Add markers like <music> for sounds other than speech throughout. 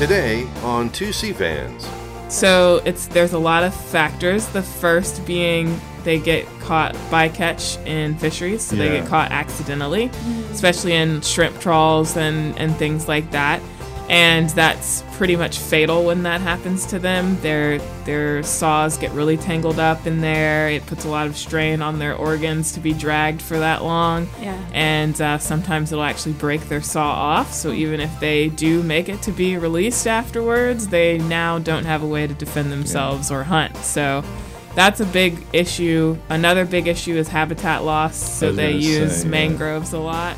Today on 2C Fans. So it's there's a lot of factors. The first being they get caught bycatch in fisheries, so they get caught accidentally, especially in shrimp trawls and and things like that. And that's pretty much fatal when that happens to them. Their their saws get really tangled up in there. It puts a lot of strain on their organs to be dragged for that long. Yeah. And uh, sometimes it'll actually break their saw off. So even if they do make it to be released afterwards, they now don't have a way to defend themselves or hunt. So that's a big issue. Another big issue is habitat loss. So they use say, yeah. mangroves a lot.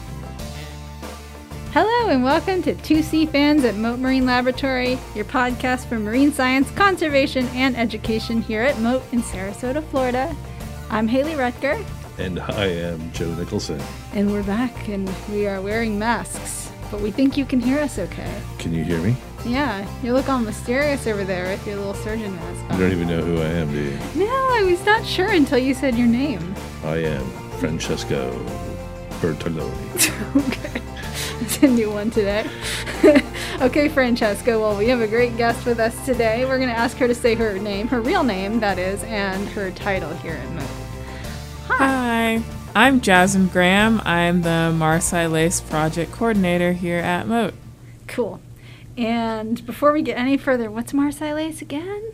Hello and welcome to 2C Fans at Mote Marine Laboratory, your podcast for marine science, conservation, and education here at Mote in Sarasota, Florida. I'm Hayley Rutger, And I am Joe Nicholson. and we're back, and we are wearing masks, but we think you can hear us okay. Can you hear me? Yeah, you look all mysterious over there with your little surgeon mask You don't even know who I am, do you? No, I was not sure until you said your name. I am Francesco Bertoloni. <laughs> okay. <laughs> It's a new one today. <laughs> okay, Francesca. Well, we have a great guest with us today. We're going to ask her to say her name, her real name, that is, and her title here at Mote. Hi, I'm Jasmine Graham. I'm the Marseille Lace Project Coordinator here at Moat. Cool. And before we get any further, what's Marseille Lace again?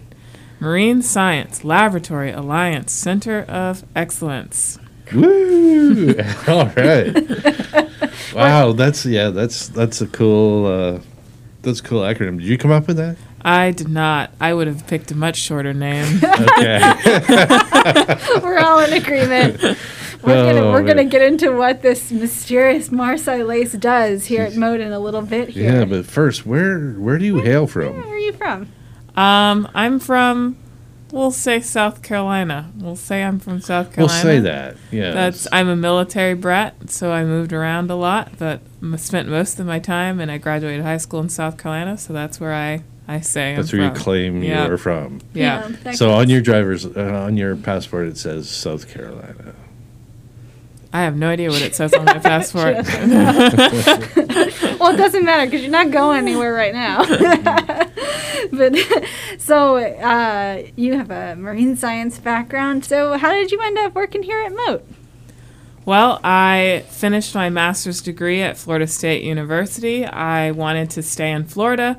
Marine Science Laboratory Alliance Center of Excellence. <laughs> Woo! <laughs> All right. <laughs> wow, that's yeah, that's that's a cool uh that's a cool acronym. Did you come up with that? I did not. I would have picked a much shorter name. Okay. we're all in agreement. We're gonna Oh, we're gonna get into what this mysterious Marseille Lace does here at Mote in a little bit here. yeah, but first, where where do you hail from? Where are you from? um, I'm from, we'll say South Carolina. We'll say I'm from South Carolina. We'll say that. Yeah. That's I'm a military brat, so I moved around a lot, but m- spent most of my time, and I graduated high school in South Carolina, so that's where I I say that's I'm where you claim Yeah. you're from. Yeah. that So counts. on your driver's uh, on your passport it says South Carolina. I have no idea what it says on my <laughs> passport. <laughs> well, it doesn't matter because you're not going anywhere right now. <laughs> <laughs> but so uh, you have a marine science background. So how did you end up working here at Mote? Well, I finished my master's degree at Florida State University. I wanted to stay in Florida.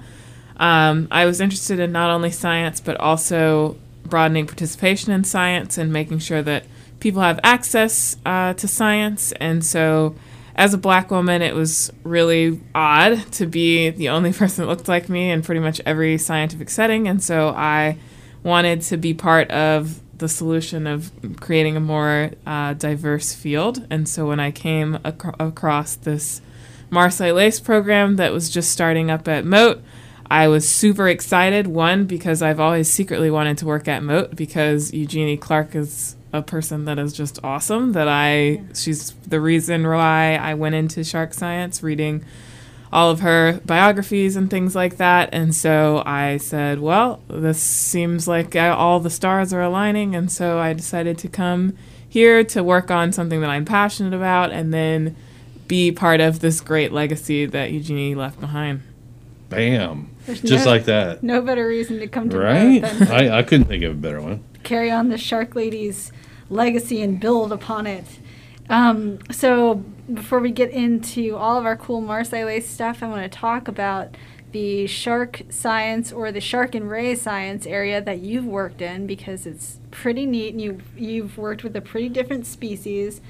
Um, I was interested in not only science, but also broadening participation in science and making sure that people have access uh, to science. And so, as a black woman, it was really odd to be the only <laughs> person that looked like me in pretty much every scientific setting. And so, I wanted to be part of the solution of creating a more uh, diverse field. And so when I came ac- across this Marseille Lace program that was just starting up at Mote, I was super excited. One, because I've always secretly wanted to work at Mote because Eugenie Clark is a person that is just awesome. That I, she's the reason why I went into shark science, reading all of her biographies and things like that. And so I said, well, this seems like uh, all the stars are aligning. And so I decided to come here to work on something that I'm passionate about and then be part of this great legacy that Eugenie left behind. Bam. There's Just no- like that. No better reason to come to Right? Than I, I couldn't think of a better one. carry on the Shark Lady's legacy and build upon it. Um, so before we get into all of our cool Marseille stuff, I want to talk about the shark science or the shark and ray science area that you've worked in because it's pretty neat and you you've worked with a pretty different species.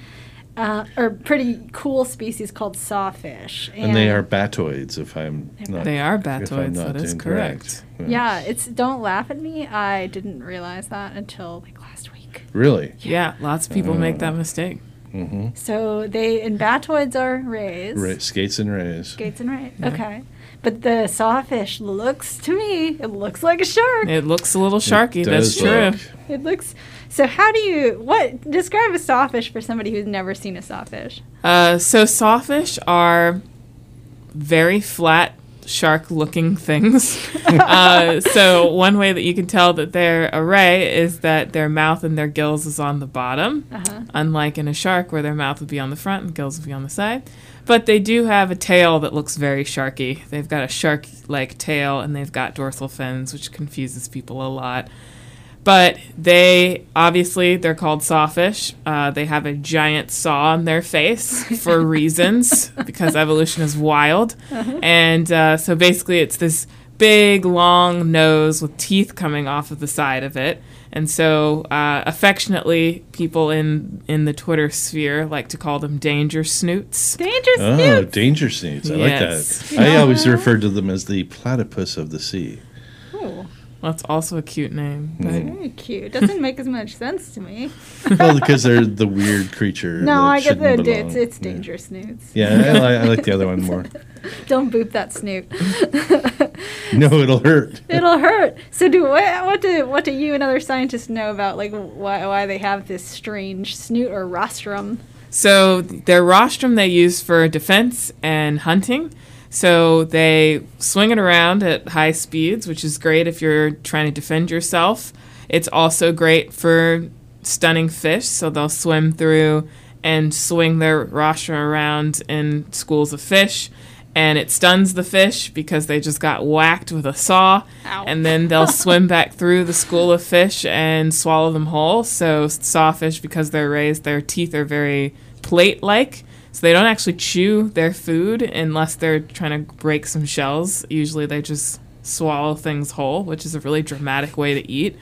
Uh, or pretty cool species called sawfish. And they are batoids, if I'm not. They are batoids, that is incorrect. correct. Yeah, it's don't laugh at me. I didn't realize that until like last week. Really? Yeah, lots of people make that mistake. Mm-hmm. So they and batoids are rays. Ra- skates and rays. Skates and rays. Okay. But the sawfish looks to me, it looks like a shark. It looks a little sharky, that's does true. look- It looks. So how do you what describe a sawfish for somebody who's never seen a sawfish? Uh, so sawfish are very flat shark looking things. <laughs> uh, so one way that you can tell that they're a ray is that their mouth and their gills is on the bottom, Uh-huh. unlike in a shark where their mouth would be on the front and gills would be on the side. but they do have a tail that looks very sharky. They've got a shark-like tail, and they've got dorsal fins, which confuses people a lot. But they obviously they're called sawfish. Uh, they have a giant saw on their face <laughs> for reasons because evolution is wild, and uh, so basically it's this big long nose with teeth coming off of the side of it. And so, uh, affectionately, people in in the Twitter sphere like to call them danger snoots. Danger snoots. Oh, danger snoots. I Yes. like that. I always referred to them as the platypus of the sea. Ooh, That's also a cute name. But very cute. Doesn't make as much sense to me. <laughs> well, because they're the weird creature. No, I get the belong. it's, it's Yeah. dangerous snoots. Yeah, I, li- I like the other one more. <laughs> Don't boop that snoot. <laughs> No, it'll hurt. It'll hurt. So do what? What do what do you and other scientists know about like why why they have this strange snoot or rostrum? So their rostrum they use for defense and hunting. So they swing it around at high speeds, which is great if you're trying to defend yourself. It's also great for stunning fish. So they'll swim through and swing their rostrum around in schools of fish. And it stuns the fish because they just got whacked with a saw. Ow. And then they'll <laughs> swim back through the school of fish and swallow them whole. So sawfish, because they're raised, their teeth are very plate-like, so they don't actually chew their food unless they're trying to break some shells. Usually, they just swallow things whole, which is a really dramatic way to eat.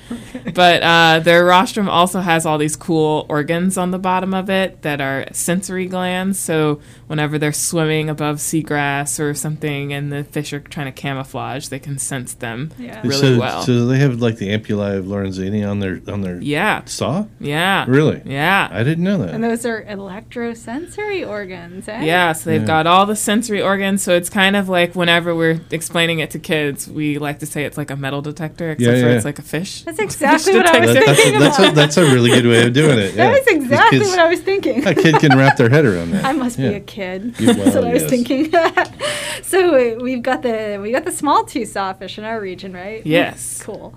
but uh, their rostrum also has all these cool organs on the bottom of it that are sensory glands. So whenever they're swimming above seagrass or something, and the fish are trying to camouflage, they can sense them Yeah. really so, well. so they have like the ampullae of Lorenzini on their on their yeah, saw. yeah, Really? yeah. I didn't know that. And those are electrosensory organs, eh? Yeah, so they've Yeah. got all the sensory organs. So it's kind of like whenever we're explaining it to kids, we like to say it's like a metal detector, except Yeah, for it's like a fish. That's exactly what I was That- that's, thinking that's, a, that's a really good way of doing it. <laughs> Yeah. That is These exactly kids- what I was thinking. A kid can wrap their head around that. I must Yeah. be a kid. You- <laughs> That's what well, I was thinking. <laughs> so uh, we've got the we got the small tooth sawfish in our region, right? Yes. Cool.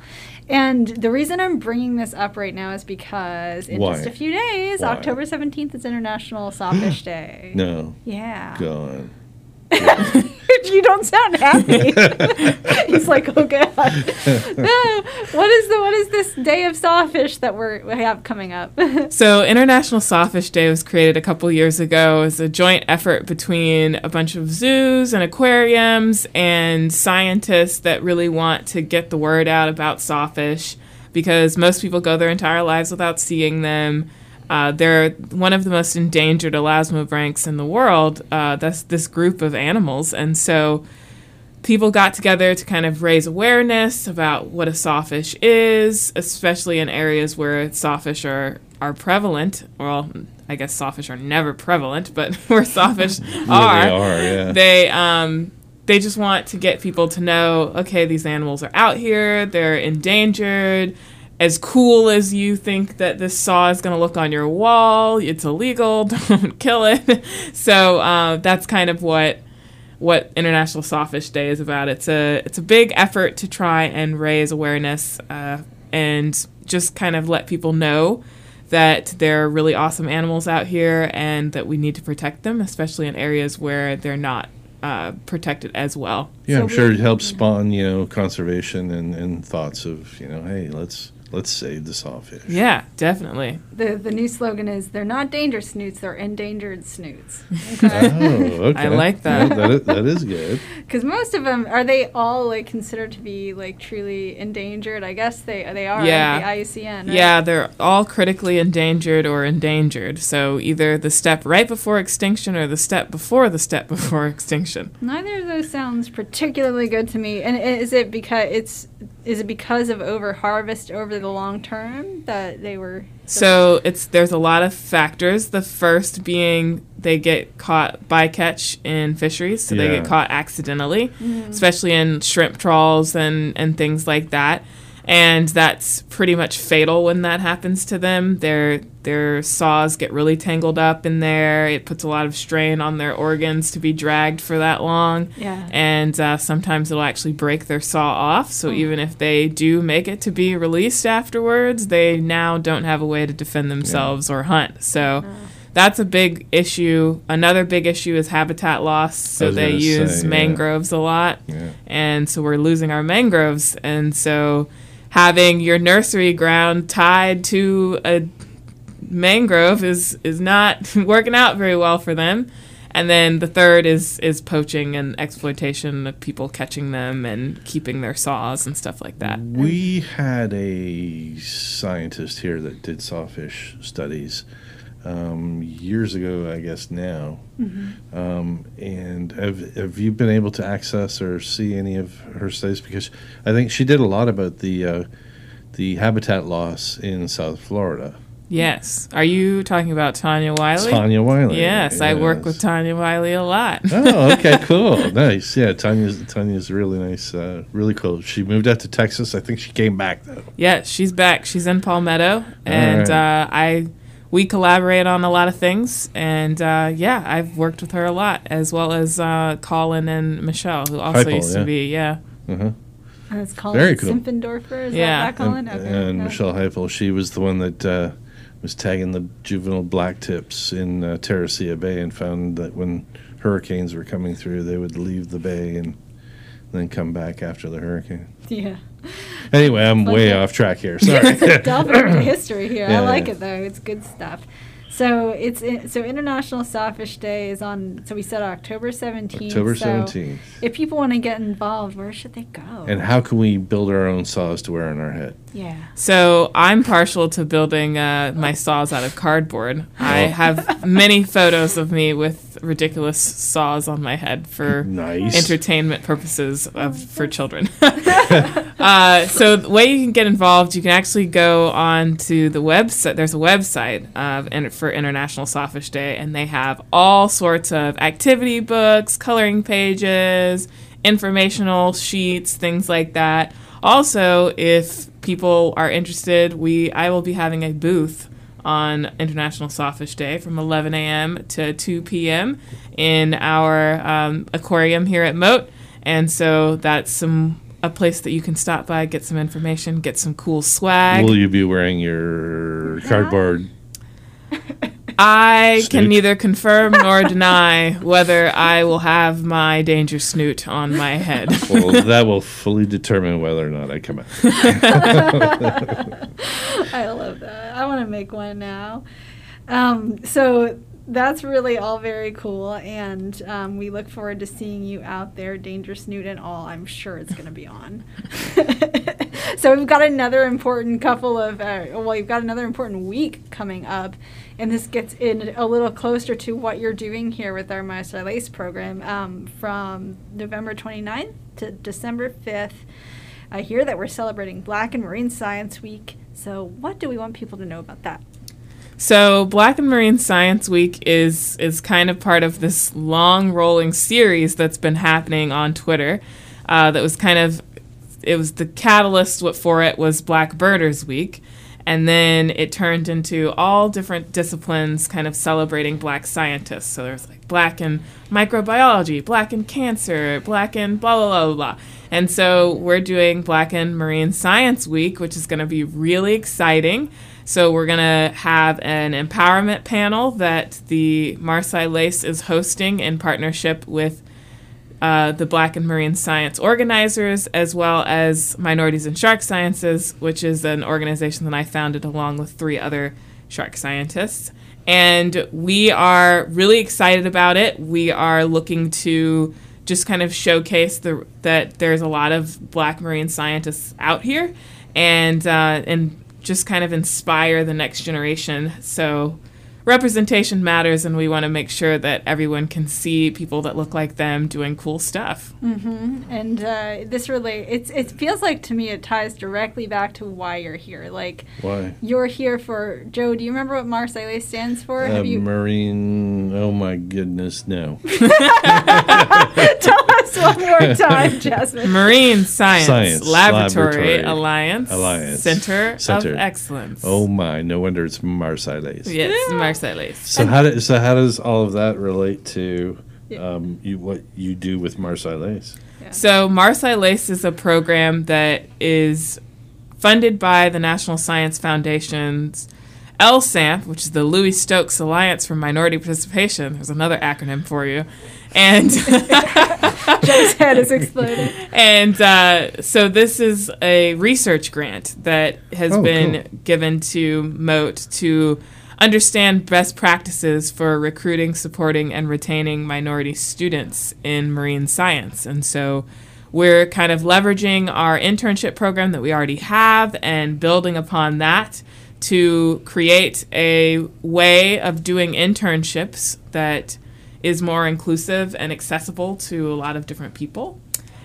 And the reason I'm bringing this up right now is because in Why? just a few days, Why? October 17th is International Sawfish <gasps> Day. No, Yeah. gone. <laughs> you don't sound happy. <laughs> He's like, oh god. no. <laughs> What is the what is this day of sawfish that we're we have coming up? So International Sawfish Day was created a couple years ago as a joint effort between a bunch of zoos and aquariums and scientists that really want to get the word out about sawfish because most people go their entire lives without seeing them. Uh, they're one of the most endangered elasmobranchs in the world. Uh, that's this group of animals, and so people got together to kind of raise awareness about what a sawfish is, especially in areas where sawfish are, are prevalent. Well, I guess sawfish are never prevalent, but <laughs> where sawfish are, Really are, yeah. they um they just want to get people to know, okay, these animals are out here, they're endangered. As cool as you think that this saw is going to look on your wall, it's illegal. <laughs> Don't kill it. So uh, that's kind of what what International Sawfish Day is about. It's a it's a big effort to try and raise awareness uh, and just kind of let people know that there are really awesome animals out here and that we need to protect them, especially in areas where they're not uh, protected as well. Yeah, So I'm sure it helps spawn, you know, conservation and, and thoughts of, you know, hey, let's let's save the sawfish. Yeah, definitely. the the new slogan is they're not danger snoots, they're endangered snoots. <laughs> Okay. Oh, okay. I like that. Yeah, that, is, that is good. <laughs> Because most of them are they all like considered to be like truly endangered? I guess they they are. Yeah. The IUCN. Right? Yeah, they're all critically endangered or endangered. So either the step right before extinction or the step before the step before <laughs> extinction. Neither of those sounds particularly good to me. And is it because it's is it because of over harvest over the long term that they were? So it's there's a lot of factors. The first being they get caught bycatch in fisheries, so they get caught accidentally, mm-hmm. especially in shrimp trawls and and things like that. And that's pretty much fatal when that happens to them. Their their saws get really tangled up in there. It puts a lot of strain on their organs to be dragged for that long Yeah. and uh, sometimes it'll actually break their saw off. So even if they do make it to be released afterwards, they now don't have a way to defend themselves or hunt. So that's a big issue. Another big issue is habitat loss. So they use say, yeah. mangroves a lot. Yeah. And so we're losing our mangroves. And so having your nursery ground tied to a mangrove is is not <laughs> working out very well for them. And then the third is is poaching and exploitation of people catching them and keeping their saws and stuff like that. We had a scientist here that did sawfish studies um, years ago, I guess now. Um, and have, have you been able to access or see any of her studies? Because I think she did a lot about the uh, the habitat loss in South Florida. Yes. Are you talking about Tonya Wiley? Tonya Wiley. Yes, I work with Tonya Wiley a lot. oh, okay, cool, <laughs> nice. Yeah, Tonya's Tonya's really nice, uh, really cool. She moved out to Texas. I think she came back though. Yeah, she's back. She's in Palmetto, and right. uh, I we collaborate on a lot of things. And uh, yeah, I've worked with her a lot, as well as uh, Colin and Michelle, who also Paul, used yeah. to be yeah. Uh-huh. And it's Colin Very cool. Simpfendorfer. Is Yeah. that that Colin? And, okay. and yeah. Michelle Heupel, she was the one that uh, was tagging the juvenile black tips in uh, Terra Ceia Bay and found that when hurricanes were coming through, they would leave the bay and then come back after the hurricane. Yeah. Anyway, I'm Fun way off track here. <laughs> Sorry. Delving into history here. Yeah, I like yeah. it though. It's good stuff. So it's in, so International Sawfish Day is on. So we said October seventeenth. October so 17th. If people want to get involved, where should they go? And how can we build our own saws to wear on our head? yeah. So I'm partial to building uh, my saws out of cardboard. I have many photos of me with ridiculous saws on my head for <laughs> Nice. entertainment purposes of for <laughs> children. <laughs> uh, so the way you can get involved, you can actually go on to the website. There's a website of in- for International Sawfish Day, and they have all sorts of activity books, coloring pages, informational sheets, things like that. Also, if people are interested, we I will be having a booth on International Sawfish Day from 11 a.m. to 2 p.m. in our um, aquarium here at Mote, and so that's some a place that you can stop by, get some information, get some cool swag. Will you be wearing your cardboard? <laughs> I can neither confirm nor <laughs> deny whether I will have my danger snoot on my head. Well, <laughs> that will fully determine whether or not I come out. <laughs> I love that. I want to make one now. Um, so that's really all very cool, and um, we look forward to seeing you out there, Danger Snoot and all. I'm sure it's going to be on. so we've got another important couple of, uh, well, we've got another important week coming up, and this gets in a little closer to what you're doing here with our Master Lace program um, from November 29th to December 5th. I hear that we're celebrating Black and Marine Science Week. So, what do we want people to know about that? So, Black and Marine Science Week is is kind of part of this long rolling series that's been happening on Twitter. Uh, that was kind of it was the catalyst for it was Black Birders Week, and then it turned into all different disciplines kind of celebrating Black scientists. So there's like Black in microbiology, Black in cancer, Black in blah blah blah blah. And so we're doing Black in Marine Science Week, which is going to be really exciting. So we're going to have an empowerment panel that the Marseille Lace is hosting in partnership with uh, the Black and Marine Science organizers, as well as Minorities in Shark Sciences, which is an organization that I founded along with three other shark scientists. And we are really excited about it. We are looking to just kind of showcase the that there's a lot of Black marine scientists out here, and uh, and just kind of inspire the next generation. So representation matters, and we want to make sure that everyone can see people that look like them doing cool stuff. And uh, this really, it's it feels like to me it ties directly back to why you're here. Like Why? you're here for Joe. Do you remember what Marseille stands for? Uh, Have you Marine. Oh my goodness, no. <laughs> <laughs> tell us one more <laughs> time, Jasmine? Marine Science, Science Laboratory, Laboratory Alliance, Alliance. Center, Center. of Excellence. Oh my, no wonder it's Marseillaise. yes, Marseille. So how do, so how does all of that relate to um, you what you do with Marseillaise? So Marseille Lace is a program that is funded by the National Science Foundations LSAMP, which is the Louis Stokes Alliance for Minority Participation. There's another acronym for you. And <laughs> Joe's head is exploding. and uh, so this is a research grant that has Oh, been cool. given to Mote to understand best practices for recruiting, supporting, and retaining minority students in marine science. And so we're kind of leveraging our internship program that we already have and building upon that to create a way of doing internships that is more inclusive and accessible to a lot of different people.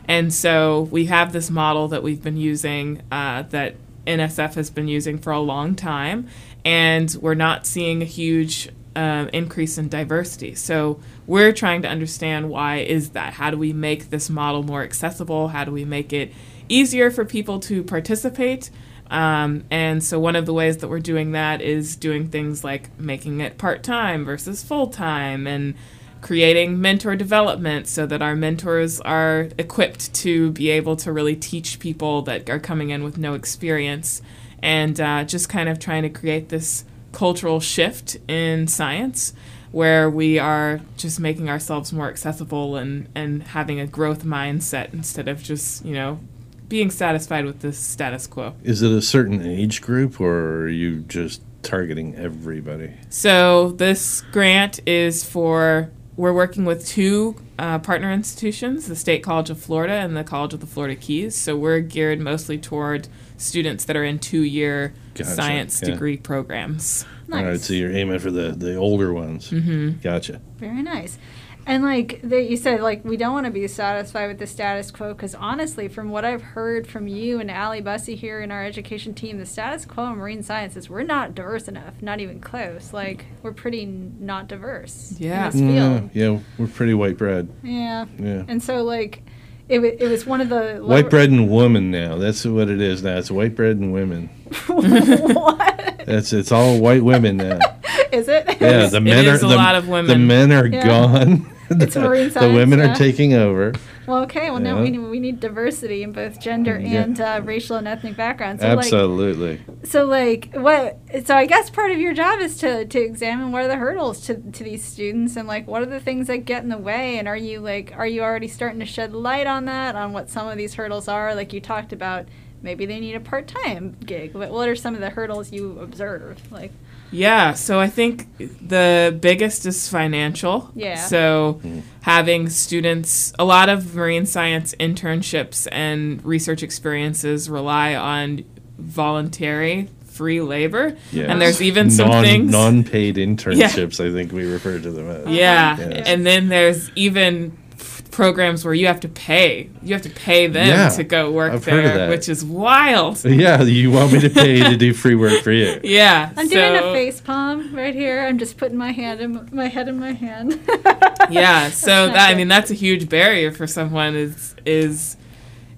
And so we have this model that we've been using uh, that NSF has been using for a long time, and we're not seeing a huge uh, increase in diversity. So we're trying to understand why is that? How do we make this model more accessible? How do we make it easier for people to participate? Um, and so one of the ways that we're doing that is doing things like making it part time versus full time and creating mentor development so that our mentors are equipped to be able to really teach people that are coming in with no experience and uh, just kind of trying to create this cultural shift in science where we are just making ourselves more accessible and, and having a growth mindset instead of just, you know, being satisfied with the status quo. Is it a certain age group, or are you just targeting everybody? So this grant is for we're working with two uh, partner institutions, the State College of Florida and the College of the Florida Keys. So we're geared mostly toward students that are in two-year Gotcha, science yeah. degree programs. Nice. All right, so you're aiming for the the older ones. Mm-hmm. Gotcha. Very nice. And like that you said, like we don't want to be satisfied with the status quo because honestly, from what I've heard from you and Ali Bussey here in our education team, the status quo in marine sciences, we're not diverse enough, not even close. Like we're pretty n- not diverse Yeah. in this field. Yeah, yeah, we're pretty white bread. Yeah. Yeah. And so like it, wa- it was one of the White bread and woman now. That's what it is now. It's white bread and women. <laughs> what That's it's all white women now. <laughs> is it? Yeah, the men is are a the, lot of The men are Yeah. gone. <laughs> <laughs> It's the, marine the women science, are taking over. well, okay. Well, now Yeah. we need, we need diversity in both gender Yeah. and uh, racial and ethnic backgrounds. So, like, Absolutely. So like what so I guess part of your job is to to examine what are the hurdles to to these students and like what are the things that get in the way and are you like are you already starting to shed light on that on what some of these hurdles are like you talked about maybe they need a part-time gig but what are some of the hurdles you observe like Yeah, so I think the biggest is financial. Yeah. So hmm. having students, a lot of marine science internships and research experiences rely on voluntary free labor. Yeah. And there's even some non, things. non-paid internships. I think we refer to them as. yeah. Yeah. And then there's even programs where you have to pay. You have to pay them Yeah, to go work I've there, which is wild. <laughs> Yeah, you want me to pay to do <laughs> free work for you? Yeah. I'm doing a face palm right here I'm just putting my hand in my head in my hand <laughs> yeah so That's not that i mean that's a huge barrier for someone is is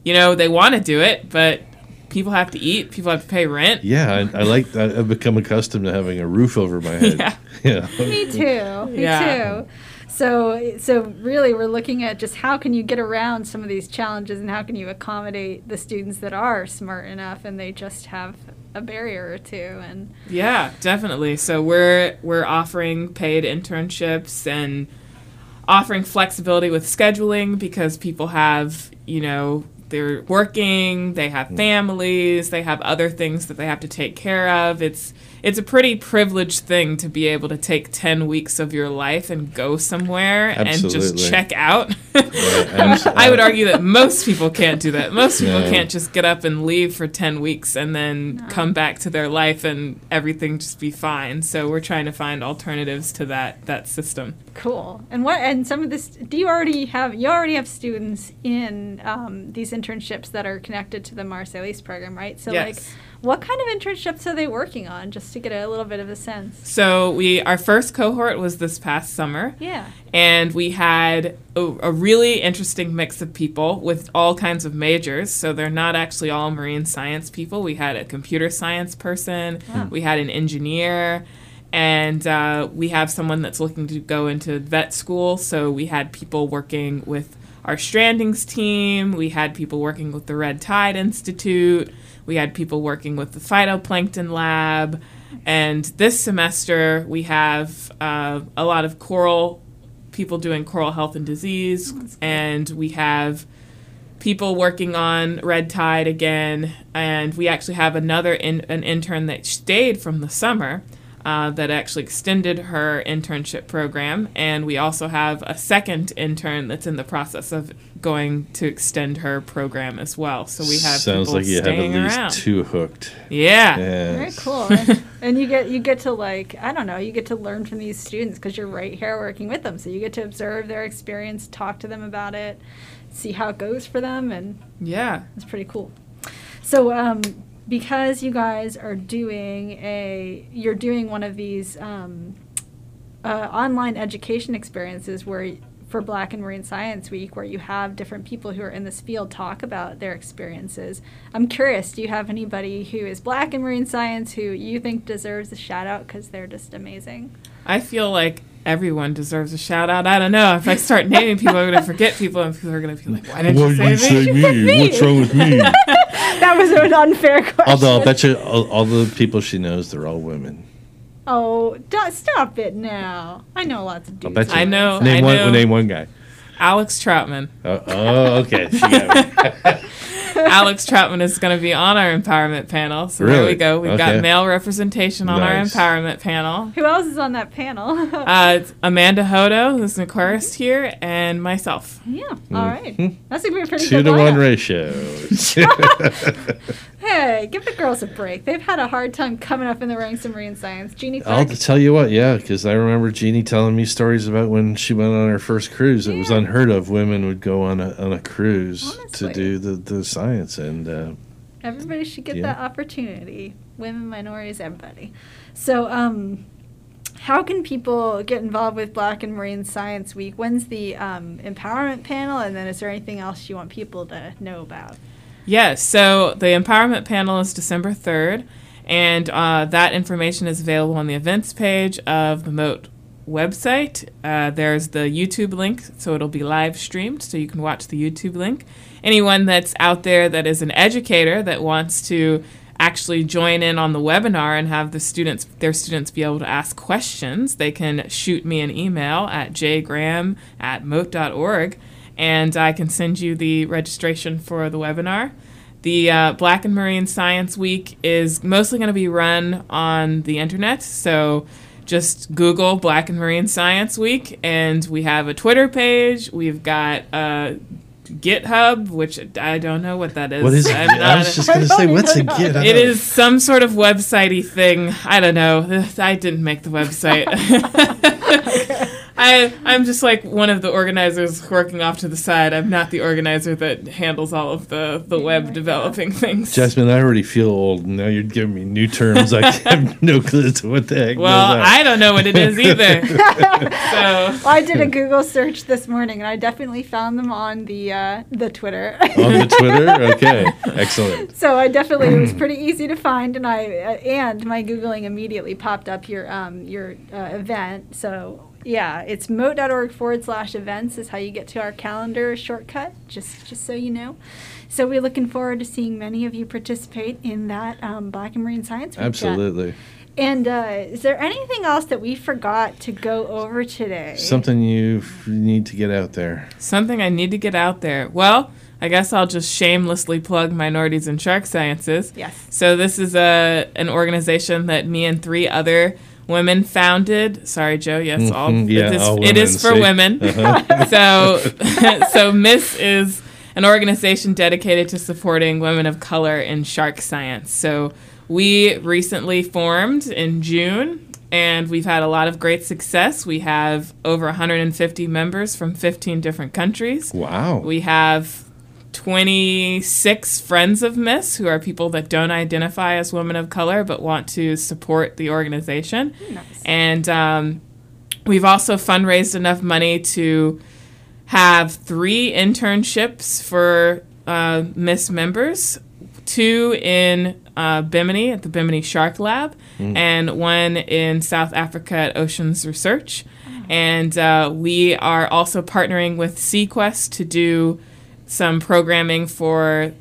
you know they want to do it but people have to eat people have to pay rent Yeah, I, I like. I, I've become accustomed to having a roof over my head. Yeah. Yeah. Me too. Me Yeah. too. So, so really, we're looking at just how can you get around some of these challenges, and how can you accommodate the students that are smart enough and they just have a barrier or two. And yeah definitely so we're we're offering paid internships and offering flexibility with scheduling because people have you know they're working they have mm. families they have other things that they have to take care of it's it's a pretty privileged thing to be able to take 10 weeks of your life and go somewhere and just check out abs- <laughs> I would argue that most people can't do that. Most people No. can't just get up and leave for 10 weeks and then come back to their life and everything just be fine. So we're trying to find alternatives to that that system. cool. And what? And some of this. Do you already have? You already have students in um, these internships that are connected to the Marseillais program, right? So, like, Yes. What kind of internships are they working on? Just to get a little bit of a sense. So we our first cohort was this past summer. Yeah. and we had a, a really interesting mix of people with all kinds of majors. So they're not actually all marine science people. We had a computer science person, Wow. we had an engineer, and uh, we have someone that's looking to go into vet school. So we had people working with our strandings team, we had people working with the Red Tide Institute, we had people working with the phytoplankton lab. And this semester, we have uh, a lot of coral people doing coral health and disease, and we have people working on red tide again. And we actually have another in, an intern that stayed from the summer. Uh, that actually extended her internship program, and we also have a second intern that's in the process of going to extend her program as well. So we have Sounds like you have at least around. two hooked. Yeah. Very cool. and, <laughs> and you get you get to like I don't know, you get to learn from these students because you're right here working with them. So you get to observe their experience, talk to them about it, see how it goes for them, and Yeah. it's pretty cool. So um, because you guys are doing a you're doing one of these um, uh, online education experiences where for Black and Marine Science Week, where you have different people who are in this field talk about their experiences. I'm curious, do you have anybody who is Black in marine science who you think deserves a shout out because they're just amazing? I feel like everyone deserves a shout out. I don't know. If I start naming people, I'm going to forget people, and people are going to be like, why didn't you say me? me? <laughs> What's wrong with me? <laughs> <laughs> That was an unfair question. Although I bet you all, all the people she knows, they're all women. Oh, don't, stop it now. I know lots of dudes. bet you. I know. Name I one. know. Name one guy. Alex Troutman. Oh, oh okay. <laughs> She got me. Alex Troutman is going to be on our empowerment panel. So there we go. We've Okay. got male representation on Nice. our empowerment panel. Who else is on that panel? <laughs> Uh, it's Amanda Hodo, who's an aquarist here, and myself. yeah, all right. That's going to be a pretty Two good to one ratio. <laughs> <laughs> Hey, give the girls a break. They've had a hard time coming up in the ranks of marine science. Genie I'll tell you what, yeah, because I remember Genie telling me stories about when she went on her first cruise. It was unheard of. Women would go on a on a cruise Honestly. to do the, the science, and uh, Everybody should get Yeah. that opportunity. Women, minorities, everybody. So, um, how can people get involved with Black and Marine Science Week? When's the um, empowerment panel? And then is there anything else you want people to know about? Yes, so the empowerment panel is December 3rd, and uh, that information is available on the events page of the Mote website. Uh, there's the YouTube link, so it'll be live streamed, so you can watch the YouTube link. Anyone that's out there that is an educator that wants to actually join in on the webinar and have the students their students be able to ask questions they can shoot me an email at jgraham at mote.org and i can send you the registration for the webinar the uh, black and marine science week is mostly going to be run on the internet so just google black and marine science week and we have a twitter page we've got uh, github which i don't know what that is what is it? I'm I was just gonna say, what's a git? I it don't- is some sort of websitey thing. I don't know. <laughs> I didn't make the website. <laughs> <laughs> I I'm just like one of the organizers working off to the side. I'm not the organizer that handles all of the the web developing things. Jasmine, I already feel old. Now you're giving me new terms. I <laughs> have no clue to what the heck. well, goes on. I don't know what it is either. <laughs> so <laughs> Well, I did a Google search this morning, and I definitely found them on the uh, the Twitter. on the Twitter. Okay, excellent. So I definitely it was <clears throat> pretty easy to find, and I uh, and my googling immediately popped up your um your uh, event. So yeah, it's mote.org forward slash events is how you get to our calendar shortcut. Just just so you know. So we're looking forward to seeing many of you participate in that um, Black and Marine Science Week. Absolutely. And uh, is there anything else that we forgot to go over today? Something you f- need to get out there. something I need to get out there. Well, I guess I'll just shamelessly plug Minorities in Shark Sciences. Yes. So this is a an organization that me and three other women founded. Sorry, Joe. Yes, all Mhm, yeah, it is, all it is for see? Uh-huh. women. <laughs> so <laughs> so Miss is an organization dedicated to supporting women of color in shark science. So we recently formed in June and we've had a lot of great success. We have over 150 members from 15 different countries. Wow. We have 26 friends of Miss who are people that don't identify as women of color but want to support the organization. Nice. And um, we've also fundraised enough money to have three internships for uh, Miss members two in uh, Bimini at the Bimini Shark Lab, and one in South Africa at Oceans Research. And uh, we are also partnering with SeaQuest to do some programming for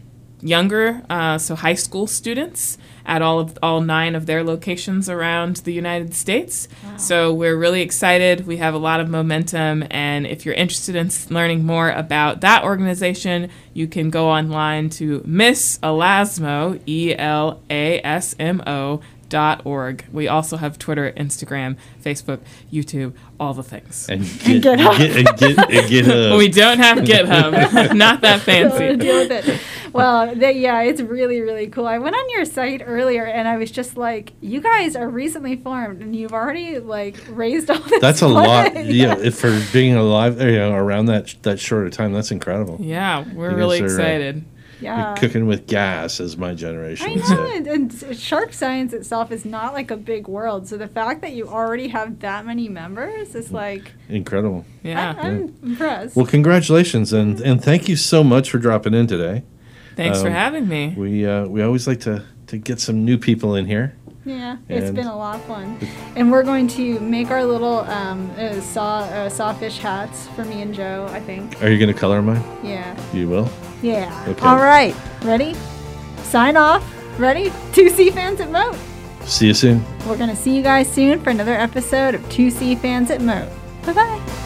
younger, uh, so high school students, at all of all nine of their locations around the United States. So we're really excited. We have a lot of momentum, and if you're interested in learning more about that organization, you can go online to Miss Elasmo, E L A S M O. Dot org. We also have Twitter, Instagram, Facebook, YouTube, all the things. And get, GitHub. get, and get, and get <laughs> uh, We don't have GitHub. <laughs> Not that So fancy. deal with it. Well, they, yeah, it's really, really cool. I went on your site earlier and I was just like, you guys are recently formed and you've already like raised all this. That's a lot. money." Yeah, if for being alive, you know, around that that short a time, that's incredible. Yeah, we're You really excited. are, excited. yeah. Cooking with gas, as my generation I know, say. and, and shark science itself is not like a big world. So the fact that you already have that many members is like, Incredible. Yeah. I, am impressed. Well, congratulations and and thank you so much for dropping in today. Thanks for um, having me. We uh, we always like to to get some new people in here. Yeah, it's been a lot of fun. And we're going to make our little um, uh, saw uh, sawfish hats for me and Joe. I think. Are you going to color mine? Yeah. You will. Yeah. Okay. All right. Ready? Sign off. Ready? Two Sea fans at Mote. See you soon. We're gonna see you guys soon for another episode of Two Sea fans at Mote. Bye bye.